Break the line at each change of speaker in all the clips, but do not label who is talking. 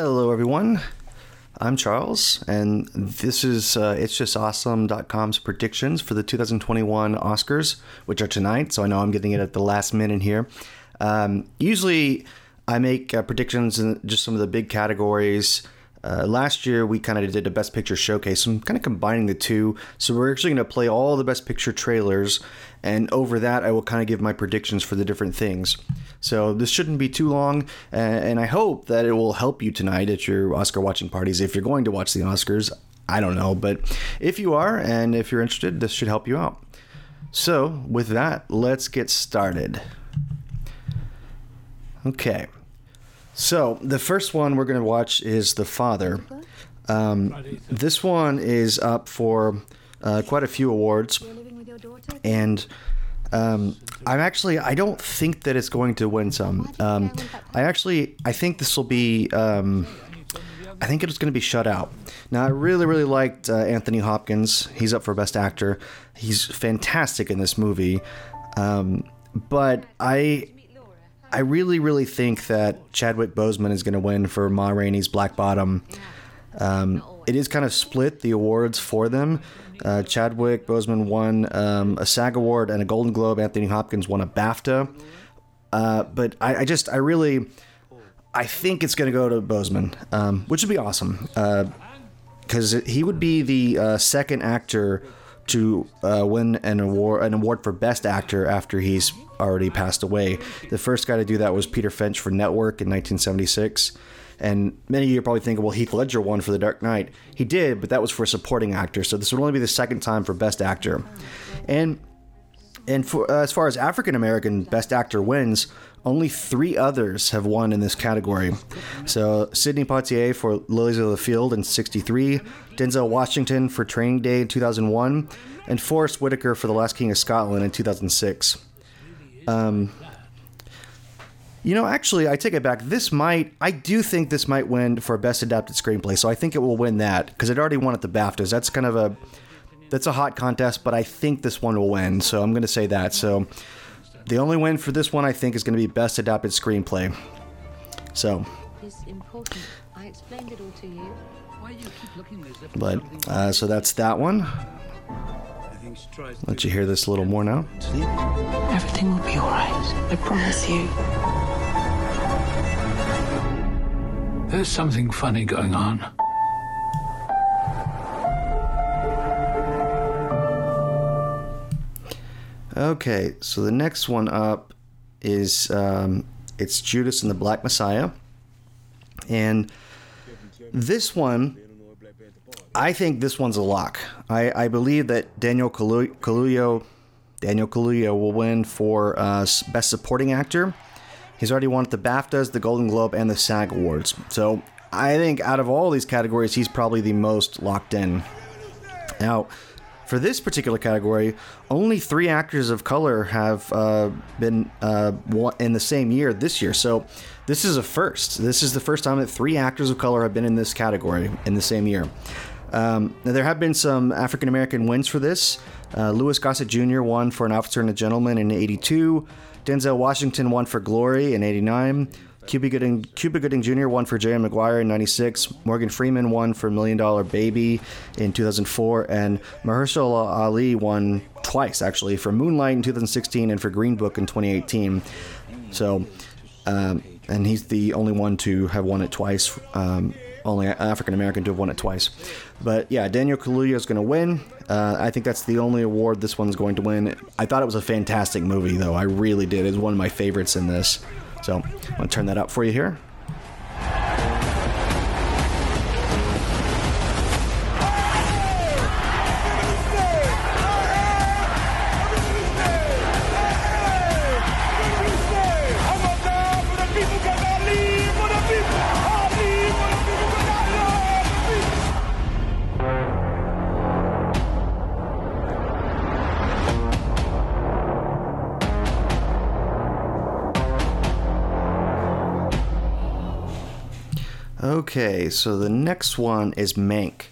Hello, everyone. I'm Charles, and this is uh, it's just awesome.com's predictions for the 2021 Oscars, which are tonight. So I know I'm getting it at the last minute here. Um, usually, I make uh, predictions in just some of the big categories. Uh, last year, we kind of did a Best Picture showcase. I'm kind of combining the two. So we're actually going to play all the Best Picture trailers, and over that, I will kind of give my predictions for the different things. So this shouldn't be too long, and I hope that it will help you tonight at your Oscar watching parties. If you're going to watch the Oscars, I don't know, but if you are, and if you're interested, this should help you out. So with that, let's get started. Okay. So the first one we're going to watch is The Father. Um, this one is up for uh, quite a few awards, and um, I'm actually I don't think that it's going to win some. Um, I actually I think this will be. Um, I think it's going to be shut out. Now, I really, really liked uh, Anthony Hopkins. He's up for Best Actor. He's fantastic in this movie. Um, but I I really, really think that Chadwick Boseman is going to win for Ma Rainey's Black Bottom. Um, it is kind of split the awards for them. Uh, Chadwick Boseman won um, a SAG award and a Golden Globe. Anthony Hopkins won a BAFTA. Uh, but I, I, just, I really, I think it's going to go to Boseman, um, which would be awesome because uh, he would be the uh, second actor to uh, win an award, an award for Best Actor after he's already passed away. The first guy to do that was Peter Finch for Network in 1976. And many of you are probably thinking, well, Heath Ledger won for The Dark Knight. He did, but that was for supporting actor. So this would only be the second time for Best Actor. And and for, uh, as far as African American Best Actor wins, only three others have won in this category. So Sidney Poitier for Lilies of the Field in '63, Denzel Washington for Training Day in 2001, and Forest Whitaker for The Last King of Scotland in 2006. Um, you know, actually, I take it back. This might, I do think this might win for Best Adapted Screenplay. So I think it will win that because it already won at the BAFTAs. That's kind of a, that's a hot contest, but I think this one will win. So I'm going to say that. So the only win for this one, I think, is going to be Best Adapted Screenplay. So. It's important. I explained it all to you. Why you keep looking But uh, so that's that one. Let you hear this a little more now.
Everything will be all right. I promise you.
There's something funny going on.
Okay, so the next one up is um, it's Judas and the Black Messiah, and this one, I think this one's a lock. I, I believe that Daniel Kaluuya, Daniel Kaluuya will win for uh, Best Supporting Actor. He's already won the BAFTAs, the Golden Globe, and the SAG Awards. So I think out of all these categories, he's probably the most locked in. Now, for this particular category, only three actors of color have uh, been uh, in the same year this year. So this is a first. This is the first time that three actors of color have been in this category in the same year. Um, there have been some African American wins for this. Uh, Louis Gossett Jr. won for An Officer and a Gentleman in '82. Denzel Washington won for Glory in '89. Cuba Gooding, Cuba Gooding Jr. won for Jerry Maguire in 96. Morgan Freeman won for Million Dollar Baby in 2004. And Mahershala Ali won twice, actually, for Moonlight in 2016 and for Green Book in 2018. So, um, and he's the only one to have won it twice. Um, only African American to have won it twice. But yeah, Daniel Kaluuya is going to win. Uh, I think that's the only award this one's going to win. I thought it was a fantastic movie, though. I really did. It's one of my favorites in this. So I'm going to turn that up for you here. Okay, so the next one is Mank.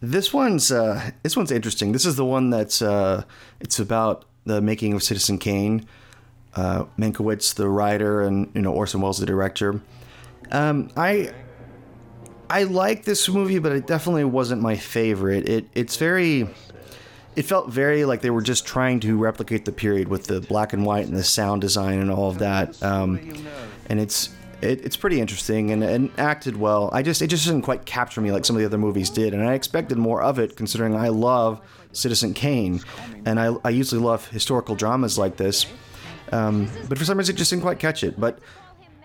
This one's uh, this one's interesting. This is the one that's uh, it's about the making of Citizen Kane. Uh, Mankiewicz, the writer, and you know Orson Welles, the director. Um, I I like this movie, but it definitely wasn't my favorite. It it's very it felt very like they were just trying to replicate the period with the black and white and the sound design and all of that. Um, and it's it, it's pretty interesting and, and acted well. I just it just didn't quite capture me like some of the other movies did, and I expected more of it considering I love Citizen Kane, and I, I usually love historical dramas like this. Um, but for some reason, it just didn't quite catch it. But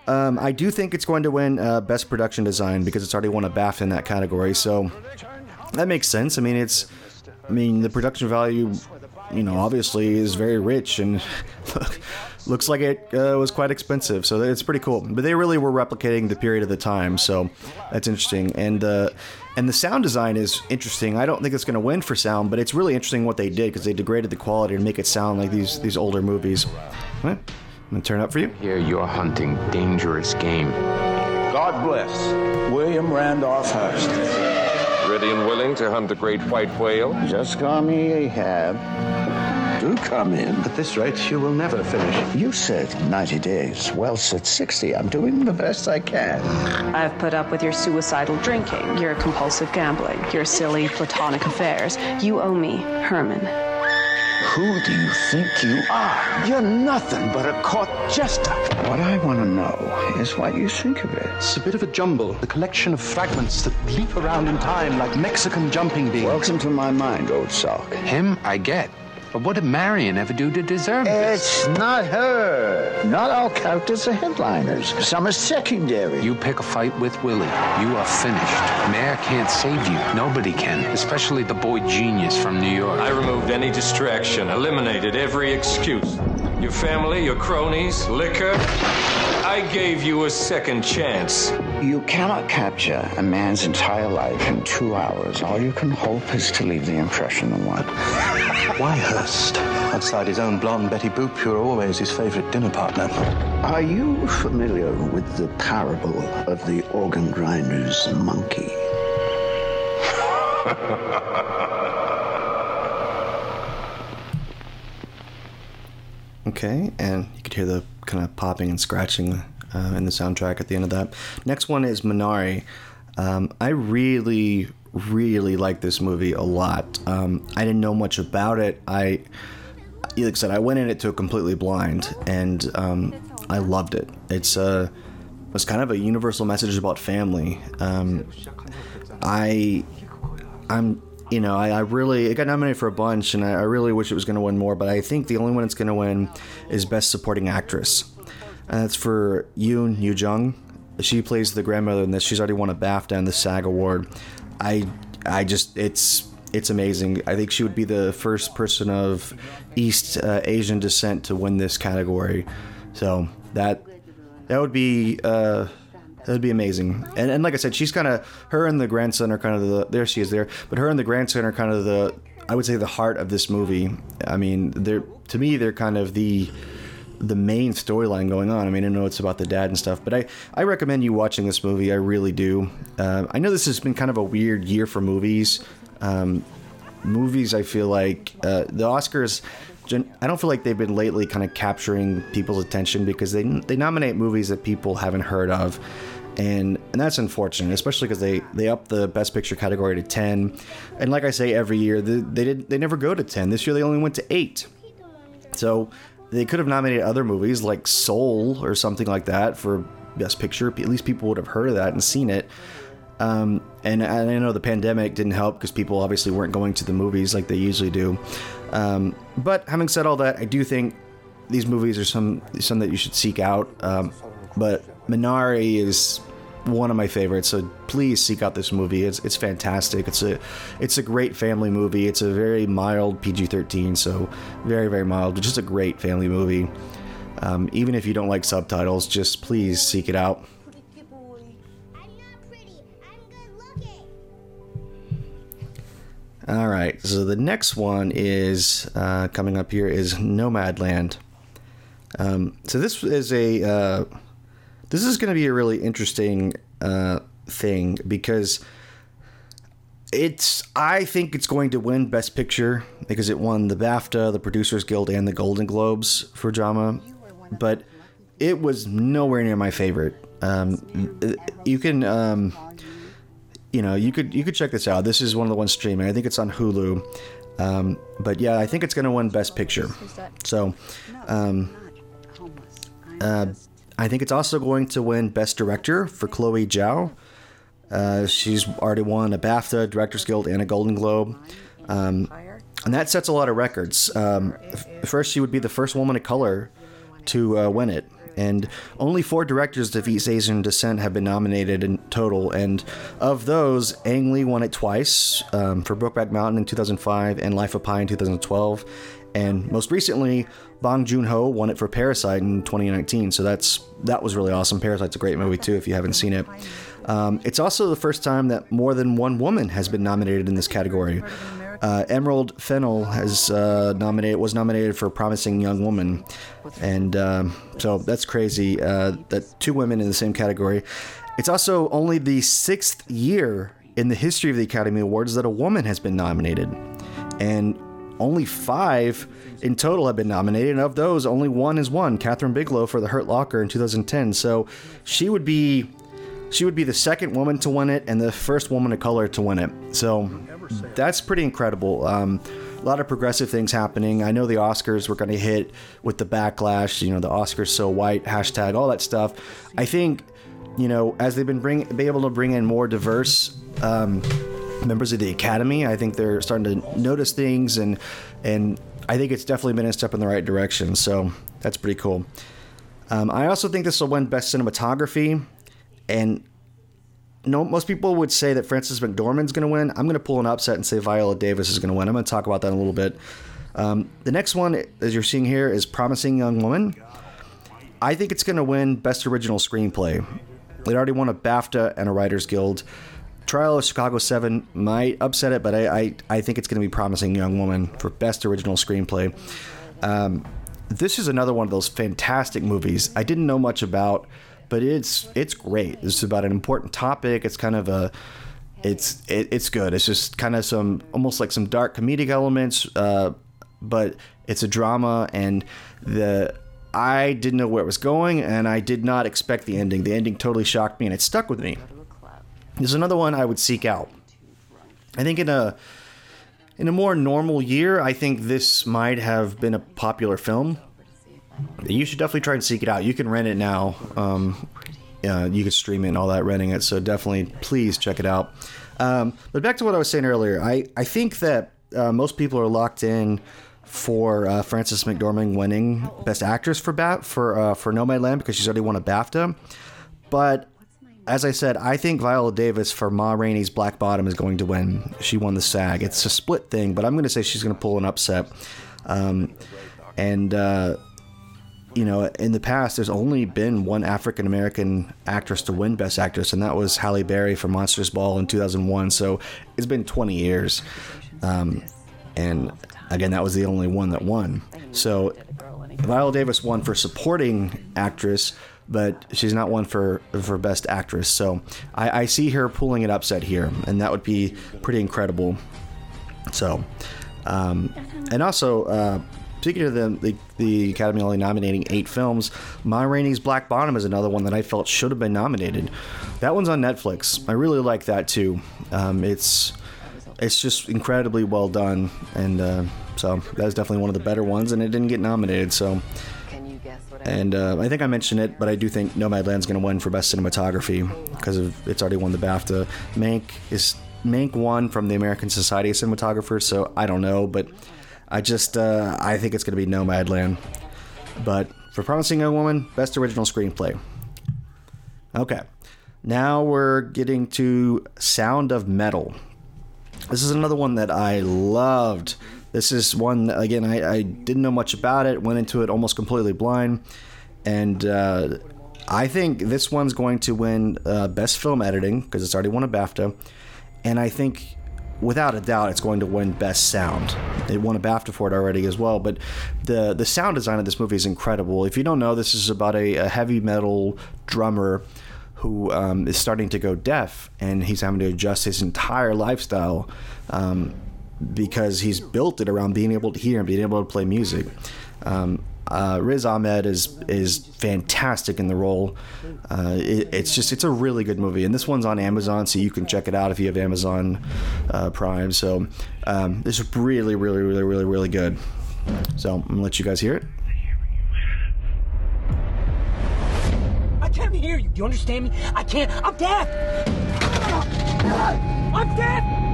um, I do think it's going to win uh, Best Production Design because it's already won a BAFTA in that category. So that makes sense. I mean, it's I mean, the production value, you know, obviously is very rich and looks like it uh, was quite expensive. So it's pretty cool. But they really were replicating the period of the time, so that's interesting. And uh, and the sound design is interesting. I don't think it's going to win for sound, but it's really interesting what they did because they degraded the quality and make it sound like these these older movies. Right. I'm gonna turn up for you.
Here you're hunting dangerous game.
God bless William Randolph Hearst.
Ready and willing to hunt the great white whale?
Just call me Ahab. Do come in.
At this rate, you will never finish.
You said 90 days. Well, said 60. I'm doing the best I can.
I've put up with your suicidal drinking, your compulsive gambling, your silly platonic affairs. You owe me, Herman.
Who do you think you are? You're nothing but a court jester. What I want to know is what you think of it.
It's a bit of a jumble, a collection of fragments that leap around in time like Mexican jumping beans.
Welcome to my mind, old sock.
Him, I get. But what did Marion ever do to deserve this?
It's not her. Not all characters are headliners. Some are secondary.
You pick a fight with Willie, you are finished. Mayor can't save you. Nobody can, especially the boy genius from New York.
I removed any distraction, eliminated every excuse. Your family, your cronies, liquor. I gave you a second chance.
You cannot capture a man's entire life in two hours. All you can hope is to leave the impression of one.
Why Hearst? Outside his own blonde Betty Boop, you're always his favorite dinner partner.
Are you familiar with the parable of the organ grinder's monkey?
Okay, and you could hear the kind of popping and scratching uh, in the soundtrack at the end of that. Next one is Minari. Um, I really, really like this movie a lot. Um, I didn't know much about it. I, like I said, I went in it to completely blind, and um, I loved it. It's a, it's kind of a universal message about family. Um, I, I'm you know, I, I, really it got nominated for a bunch, and I, I really wish it was going to win more. But I think the only one it's going to win is Best Supporting Actress, and that's for Yoon Yoo Jung. She plays the grandmother in this. She's already won a BAFTA and the SAG award. I I just it's it's amazing. I think she would be the first person of East uh, Asian descent to win this category. So that that would be. Uh, that would be amazing. And, and like I said, she's kind of her and the grandson are kind of the there she is there, but her and the grandson are kind of the I would say the heart of this movie. I mean, they're to me they're kind of the the main storyline going on. I mean, I know it's about the dad and stuff, but I, I recommend you watching this movie. I really do. Uh, I know this has been kind of a weird year for movies. Um, movies, I feel like uh, the Oscars. I don't feel like they've been lately kind of capturing people's attention because they they nominate movies that people haven't heard of and and that's unfortunate, especially because they they up the best picture category to ten, and like I say every year, they, they did they never go to ten. This year they only went to eight, so they could have nominated other movies like Soul or something like that for best picture. At least people would have heard of that and seen it. Um, and, and I know the pandemic didn't help because people obviously weren't going to the movies like they usually do. Um, but having said all that, I do think these movies are some some that you should seek out. Um, but Minari is one of my favorites. So please seek out this movie. It's it's fantastic. It's a it's a great family movie. It's a very mild PG-13, so very very mild. Just a great family movie. Um, even if you don't like subtitles, just please seek it out. All right, so the next one is uh, coming up here is Nomadland. Um, so this is a uh, this is going to be a really interesting uh, thing because it's I think it's going to win Best Picture because it won the BAFTA, the Producers Guild, and the Golden Globes for drama, but it was nowhere near my favorite. Um, you can um, you know, you could you could check this out. This is one of the ones streaming. I think it's on Hulu. Um, but yeah, I think it's going to win Best Picture. So, um, uh, I think it's also going to win Best Director for Chloe Zhao. Uh, she's already won a BAFTA, Directors Guild, and a Golden Globe. Um, and that sets a lot of records. Um, f- first, she would be the first woman of color to uh, win it. And only four directors of East Asian descent have been nominated in total. And of those, Ang Lee won it twice um, for Brokeback Mountain in 2005 and Life of Pi in 2012. And most recently, Bong Joon Ho won it for Parasite in 2019. So that's that was really awesome. Parasite's a great movie too if you haven't seen it. Um, it's also the first time that more than one woman has been nominated in this category. Uh, Emerald Fennell has uh, nominated was nominated for Promising Young Woman, and um, so that's crazy uh, that two women in the same category. It's also only the sixth year in the history of the Academy Awards that a woman has been nominated, and only five in total have been nominated. And of those, only one has won. Kathryn Bigelow for The Hurt Locker in 2010. So she would be she would be the second woman to win it and the first woman of color to win it. So that's pretty incredible. Um, a lot of progressive things happening. I know the Oscars were going to hit with the backlash, you know, the Oscars so white hashtag, all that stuff. I think, you know, as they've been bring be able to bring in more diverse um, members of the Academy, I think they're starting to notice things, and and I think it's definitely been a step in the right direction. So that's pretty cool. Um, I also think this will win Best Cinematography and no, most people would say that Frances McDormand's going to win. I'm going to pull an upset and say Viola Davis is going to win. I'm going to talk about that in a little bit. Um, the next one, as you're seeing here, is Promising Young Woman. I think it's going to win Best Original Screenplay. It already won a BAFTA and a Writers Guild. Trial of Chicago 7 might upset it, but I, I, I think it's going to be Promising Young Woman for Best Original Screenplay. Um, this is another one of those fantastic movies I didn't know much about but it's it's great. It's about an important topic. It's kind of a it's it, it's good. It's just kind of some almost like some dark comedic elements, uh, but it's a drama and the I didn't know where it was going and I did not expect the ending. The ending totally shocked me and it stuck with me. There's another one I would seek out. I think in a in a more normal year, I think this might have been a popular film you should definitely try and seek it out. You can rent it now. Um, you can stream it and all that, renting it. So definitely, please check it out. Um, but back to what I was saying earlier, I, I think that uh, most people are locked in for uh, Frances McDormand winning Best Actress for Bat for uh, for Nomadland because she's already won a BAFTA. But as I said, I think Viola Davis for Ma Rainey's Black Bottom is going to win. She won the SAG. It's a split thing, but I'm going to say she's going to pull an upset. Um, and uh, you know, in the past, there's only been one African American actress to win Best Actress, and that was Halle Berry for Monsters Ball in 2001. So it's been 20 years. Um, and again, that was the only one that won. So Viola Davis won for supporting actress, but she's not one for for best actress. So I, I see her pulling an upset here, and that would be pretty incredible. So, um, and also. Uh, Speaking of the, the, the Academy only nominating eight films, Ma Rainey's Black Bottom is another one that I felt should have been nominated. That one's on Netflix. I really like that too. Um, it's it's just incredibly well done, and uh, so that is definitely one of the better ones, and it didn't get nominated. So. And uh, I think I mentioned it, but I do think Nomadland's going to win for best cinematography because it's already won the BAFTA. Mank is Mank won from the American Society of Cinematographers, so I don't know, but I just uh, I think it's going to be Nomadland. But for Promising Young Woman, Best Original Screenplay. Okay, now we're getting to Sound of Metal. This is another one that I loved. This is one again I, I didn't know much about it. Went into it almost completely blind, and uh, I think this one's going to win uh, Best Film Editing because it's already won a BAFTA, and I think without a doubt, it's going to win Best Sound. It won a BAFTA for it already as well. But the the sound design of this movie is incredible. If you don't know, this is about a, a heavy metal drummer who um, is starting to go deaf, and he's having to adjust his entire lifestyle um, because he's built it around being able to hear and being able to play music. Um, uh, Riz Ahmed is is fantastic in the role. Uh, it, it's just it's a really good movie, and this one's on Amazon, so you can check it out if you have Amazon uh, Prime. So um, this is really, really, really, really, really good. So I'm gonna let you guys hear it.
I can't hear you. Do you understand me? I can't. I'm deaf. I'm deaf.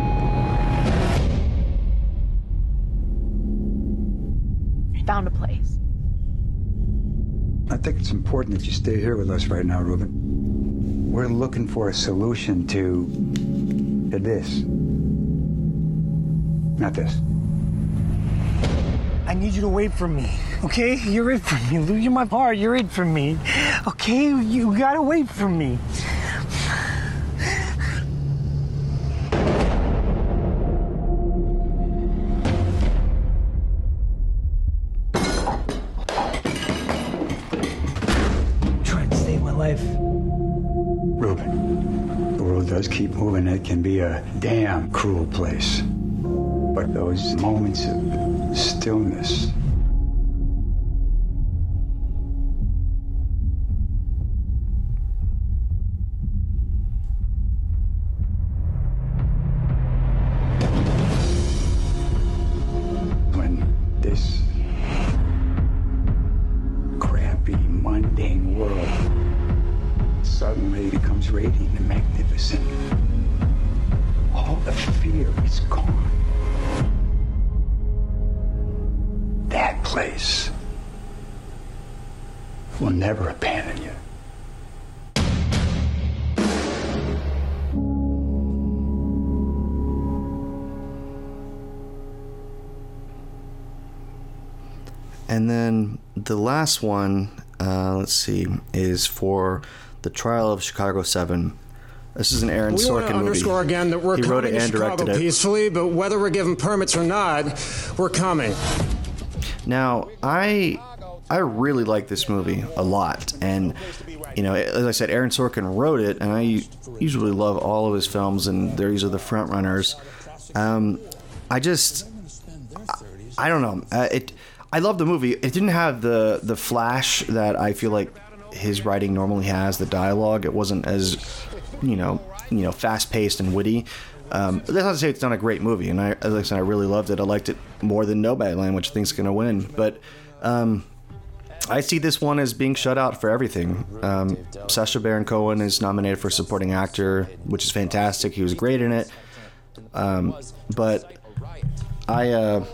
Found a place.
I think it's important that you stay here with us right now, Ruben. We're looking for a solution to, to this. Not this.
I need you to wait for me, okay? You're it for me. You're my part. You're it for me, okay? You gotta wait for me.
Ruben, the world does keep moving. It can be a damn cruel place. But those moments of stillness, That place will never abandon you.
And then the last one, uh, let's see, is for the Trial of Chicago Seven. This is an Aaron
we want
Sorkin
to
movie.
underscore again that we're
he wrote
coming
it
to
and
Chicago
directed it.
peacefully, but whether we're given permits or not, we're coming.
Now, I I really like this movie a lot, and you know, as I said, Aaron Sorkin wrote it, and I usually love all of his films, and these are the front runners. Um, I just, I, I don't know. Uh, it, I love the movie. It didn't have the the flash that I feel like his writing normally has. The dialogue, it wasn't as, you know, you know, fast paced and witty. Um, that's not to say it's not a great movie, and I, as I said, I really loved it. I liked it more than Nomadland, which I think is going to win. But um, I see this one as being shut out for everything. Um, Sacha Baron Cohen is nominated for supporting actor, which is fantastic. He was great in it. Um, but I, uh,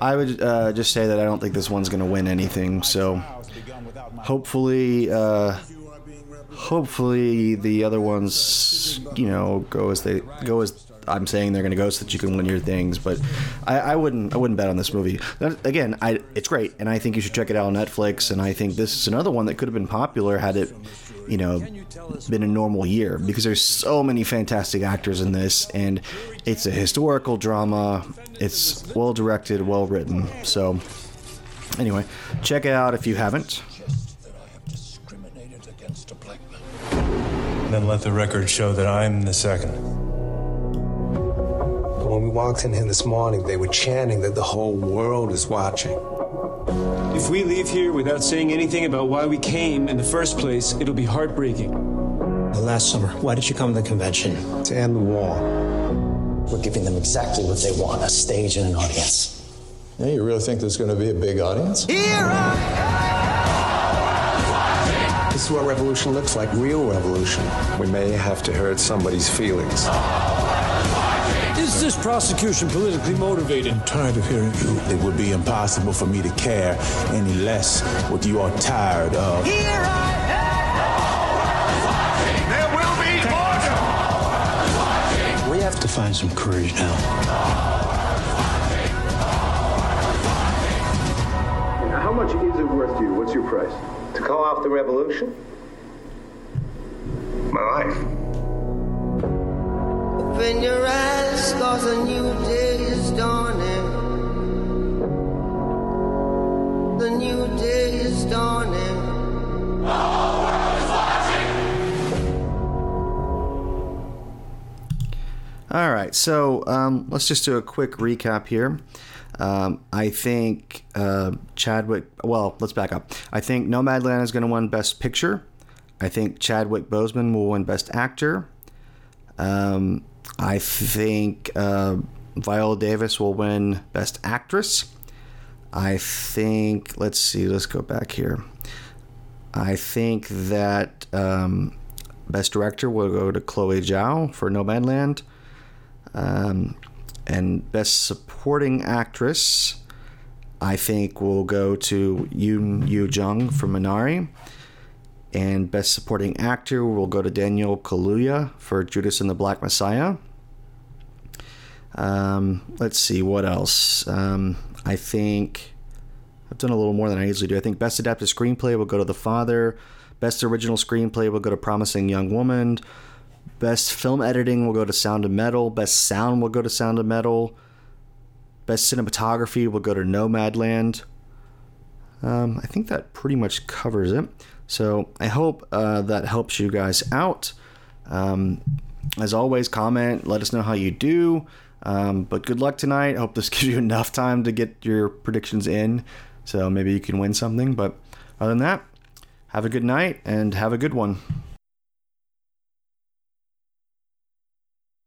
I would uh, just say that I don't think this one's going to win anything. So hopefully, uh, hopefully the other ones, you know, go as they go as I'm saying they're going to go, so that you can win your things. But I, I wouldn't, I wouldn't bet on this movie. Again, I, it's great, and I think you should check it out on Netflix. And I think this is another one that could have been popular had it, you know, been a normal year because there's so many fantastic actors in this, and it's a historical drama. It's well directed, well written. So, anyway, check it out if you haven't.
Then let the record show that I'm the second.
But when we walked in here this morning, they were chanting that the whole world is watching.
If we leave here without saying anything about why we came in the first place, it'll be heartbreaking.
Last summer, why did you come to the convention?
To end the war.
We're giving them exactly what they want a stage and an audience.
Yeah, you really think there's going to be a big audience?
This is what revolution looks like real revolution.
We may have to hurt somebody's feelings.
Is this prosecution politically motivated?
I'm tired of hearing you. It would be impossible for me to care any less what you are tired of. Here I am!
There will be order!
We have to find some courage now.
How much is it worth to you? What's your price?
To call off the revolution? My life.
Open your eyes, cause a new day is dawning. The new day is dawning.
All right, so um, let's just do a quick recap here. Um, I think uh, Chadwick. Well, let's back up. I think Nomadland is going to win Best Picture. I think Chadwick Boseman will win Best Actor. Um, I think uh, Viola Davis will win Best Actress. I think. Let's see. Let's go back here. I think that um, Best Director will go to Chloe Zhao for Nomadland. Um, and Best Supporting Actress, I think, will go to Yoon Yoo Jung for Minari. And Best Supporting Actor will go to Daniel Kaluuya for Judas and the Black Messiah. Um, let's see, what else? Um, I think I've done a little more than I usually do. I think Best Adapted Screenplay will go to The Father. Best Original Screenplay will go to Promising Young Woman. Best Film Editing will go to Sound of Metal. Best Sound will go to Sound of Metal. Best Cinematography will go to Nomadland. Um, I think that pretty much covers it. So I hope uh, that helps you guys out. Um, as always, comment, let us know how you do. Um, but good luck tonight. Hope this gives you enough time to get your predictions in. So maybe you can win something. But other than that, have a good night and have a good one.